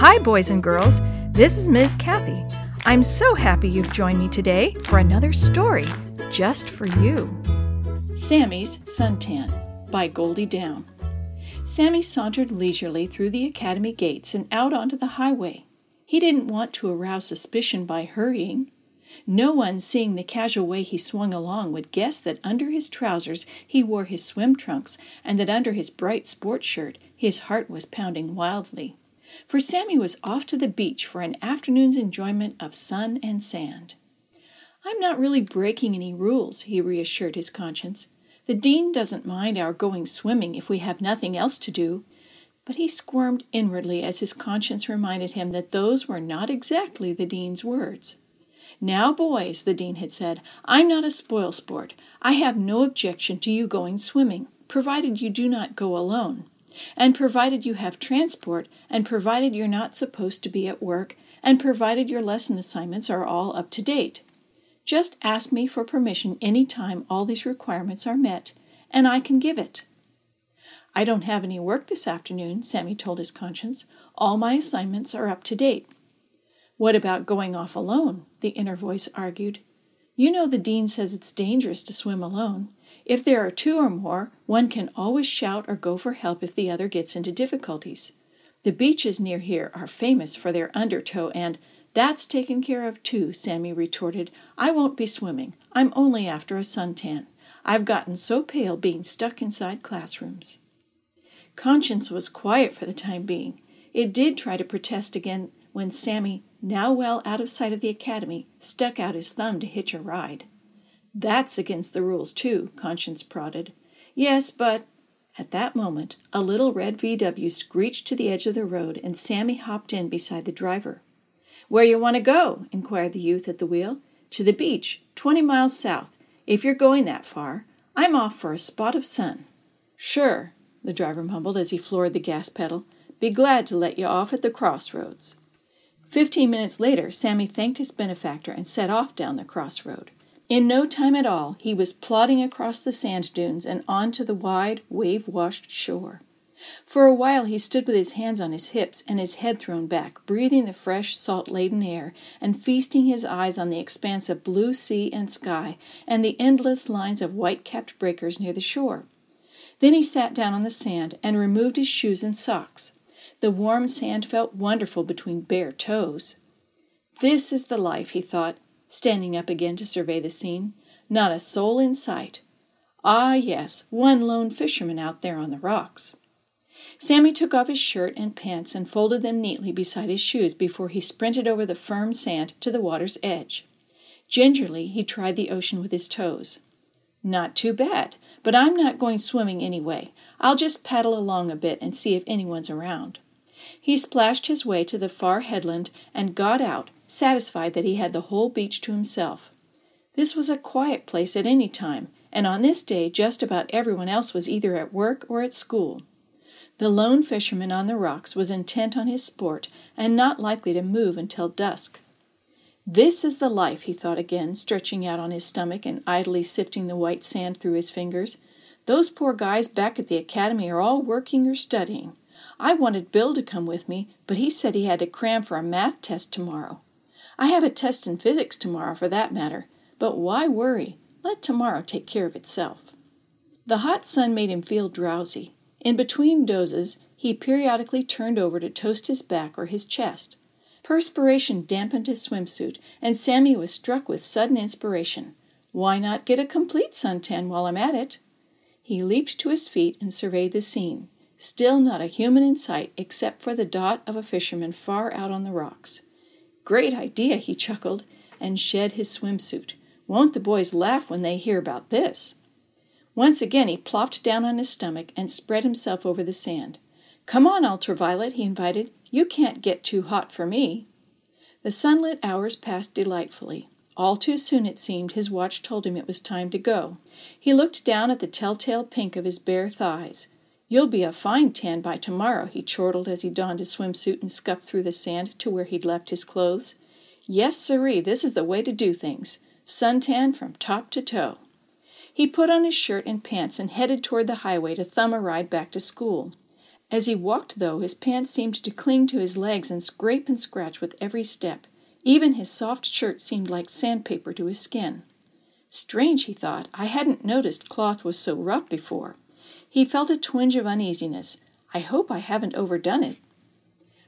Hi, boys and girls. This is Ms. Kathy. I'm so happy you've joined me today for another story just for you. Sammy's Suntan by Goldie Down. Sammy sauntered leisurely through the academy gates and out onto the highway. He didn't want to arouse suspicion by hurrying. No one seeing the casual way he swung along would guess that under his trousers he wore his swim trunks and that under his bright sports shirt his heart was pounding wildly. For Sammy was off to the beach for an afternoon's enjoyment of sun and sand. I'm not really breaking any rules, he reassured his conscience. The dean doesn't mind our going swimming if we have nothing else to do. But he squirmed inwardly as his conscience reminded him that those were not exactly the dean's words. Now, boys, the dean had said, I'm not a spoil sport. I have no objection to you going swimming, provided you do not go alone, and provided you have transport, and provided you're not supposed to be at work, and provided your lesson assignments are all up to date. Just ask me for permission any time all these requirements are met, and I can give it. I don't have any work this afternoon, Sammy told his conscience. All my assignments are up to date. What about going off alone? the inner voice argued. You know the dean says it's dangerous to swim alone. If there are two or more, one can always shout or go for help if the other gets into difficulties. The beaches near here are famous for their undertow and that's taken care of too, Sammy retorted. I won't be swimming. I'm only after a suntan. I've gotten so pale being stuck inside classrooms. Conscience was quiet for the time being. It did try to protest again when Sammy, now well out of sight of the academy, stuck out his thumb to hitch a ride. That's against the rules, too, Conscience prodded. Yes, but. At that moment, a little red VW screeched to the edge of the road, and Sammy hopped in beside the driver. Where you want to go? inquired the youth at the wheel. To the beach, twenty miles south, if you're going that far. I'm off for a spot of sun. Sure, the driver mumbled as he floored the gas pedal. Be glad to let you off at the crossroads. Fifteen minutes later, Sammy thanked his benefactor and set off down the crossroad. In no time at all, he was plodding across the sand dunes and on to the wide, wave washed shore. For a while he stood with his hands on his hips and his head thrown back, breathing the fresh, salt laden air, and feasting his eyes on the expanse of blue sea and sky, and the endless lines of white capped breakers near the shore. Then he sat down on the sand and removed his shoes and socks. The warm sand felt wonderful between bare toes. This is the life, he thought, standing up again to survey the scene. Not a soul in sight. Ah, yes, one lone fisherman out there on the rocks. Sammy took off his shirt and pants and folded them neatly beside his shoes before he sprinted over the firm sand to the water's edge. Gingerly, he tried the ocean with his toes. Not too bad, but I'm not going swimming anyway. I'll just paddle along a bit and see if anyone's around. He splashed his way to the far headland and got out, satisfied that he had the whole beach to himself. This was a quiet place at any time, and on this day just about everyone else was either at work or at school. The lone fisherman on the rocks was intent on his sport and not likely to move until dusk. This is the life, he thought again, stretching out on his stomach and idly sifting the white sand through his fingers. Those poor guys back at the academy are all working or studying. I wanted Bill to come with me, but he said he had to cram for a math test tomorrow. I have a test in physics tomorrow, for that matter, but why worry? Let tomorrow take care of itself. The hot sun made him feel drowsy. In between dozes, he periodically turned over to toast his back or his chest. Perspiration dampened his swimsuit, and Sammy was struck with sudden inspiration. Why not get a complete suntan while I'm at it? He leaped to his feet and surveyed the scene. Still not a human in sight except for the dot of a fisherman far out on the rocks. Great idea, he chuckled, and shed his swimsuit. Won't the boys laugh when they hear about this? Once again he plopped down on his stomach and spread himself over the sand. Come on, Ultraviolet, he invited. You can't get too hot for me. The sunlit hours passed delightfully. All too soon, it seemed, his watch told him it was time to go. He looked down at the telltale pink of his bare thighs. You'll be a fine tan by tomorrow, he chortled as he donned his swimsuit and scuffed through the sand to where he'd left his clothes. Yes, siree, this is the way to do things. Suntan from top to toe. He put on his shirt and pants and headed toward the highway to thumb a ride back to school. As he walked, though, his pants seemed to cling to his legs and scrape and scratch with every step. Even his soft shirt seemed like sandpaper to his skin. Strange, he thought, I hadn't noticed cloth was so rough before. He felt a twinge of uneasiness. I hope I haven't overdone it.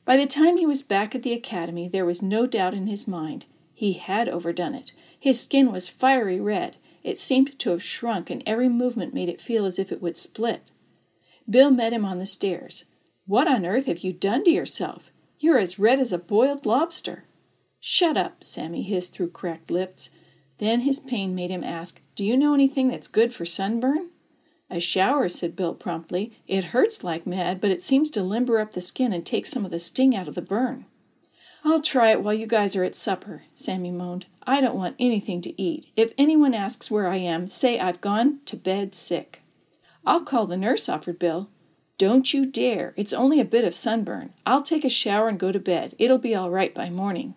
By the time he was back at the academy, there was no doubt in his mind. He had overdone it. His skin was fiery red. It seemed to have shrunk, and every movement made it feel as if it would split. Bill met him on the stairs. What on earth have you done to yourself? You're as red as a boiled lobster. Shut up, Sammy hissed through cracked lips. Then his pain made him ask, Do you know anything that's good for sunburn? A shower, said Bill promptly. It hurts like mad, but it seems to limber up the skin and take some of the sting out of the burn. I'll try it while you guys are at supper, Sammy moaned. I don't want anything to eat. If anyone asks where I am, say I've gone to bed sick. I'll call the nurse, offered Bill. Don't you dare. It's only a bit of sunburn. I'll take a shower and go to bed. It'll be all right by morning.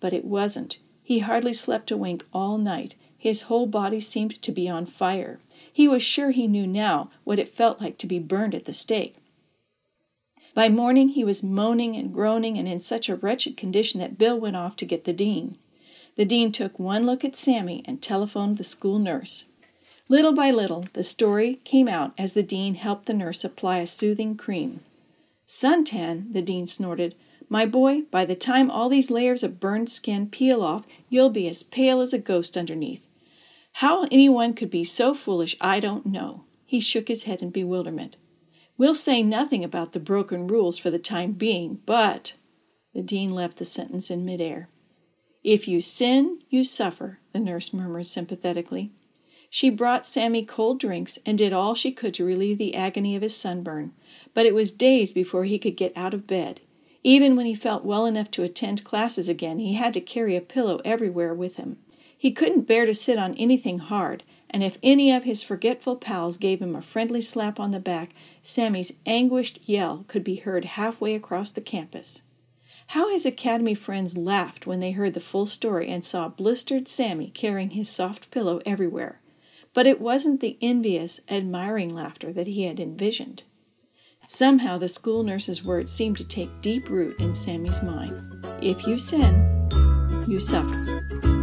But it wasn't. He hardly slept a wink all night. His whole body seemed to be on fire. He was sure he knew now what it felt like to be burned at the stake. By morning he was moaning and groaning and in such a wretched condition that Bill went off to get the dean. The dean took one look at Sammy and telephoned the school nurse. Little by little, the story came out as the dean helped the nurse apply a soothing cream. Suntan, the dean snorted. My boy, by the time all these layers of burned skin peel off, you'll be as pale as a ghost underneath. How anyone could be so foolish, I don't know. He shook his head in bewilderment. We'll say nothing about the broken rules for the time being, but. The dean left the sentence in midair. If you sin, you suffer, the nurse murmured sympathetically. She brought Sammy cold drinks and did all she could to relieve the agony of his sunburn, but it was days before he could get out of bed. Even when he felt well enough to attend classes again, he had to carry a pillow everywhere with him. He couldn't bear to sit on anything hard, and if any of his forgetful pals gave him a friendly slap on the back, Sammy's anguished yell could be heard halfway across the campus. How his academy friends laughed when they heard the full story and saw blistered Sammy carrying his soft pillow everywhere. But it wasn't the envious, admiring laughter that he had envisioned. Somehow the school nurse's words seemed to take deep root in Sammy's mind. If you sin, you suffer.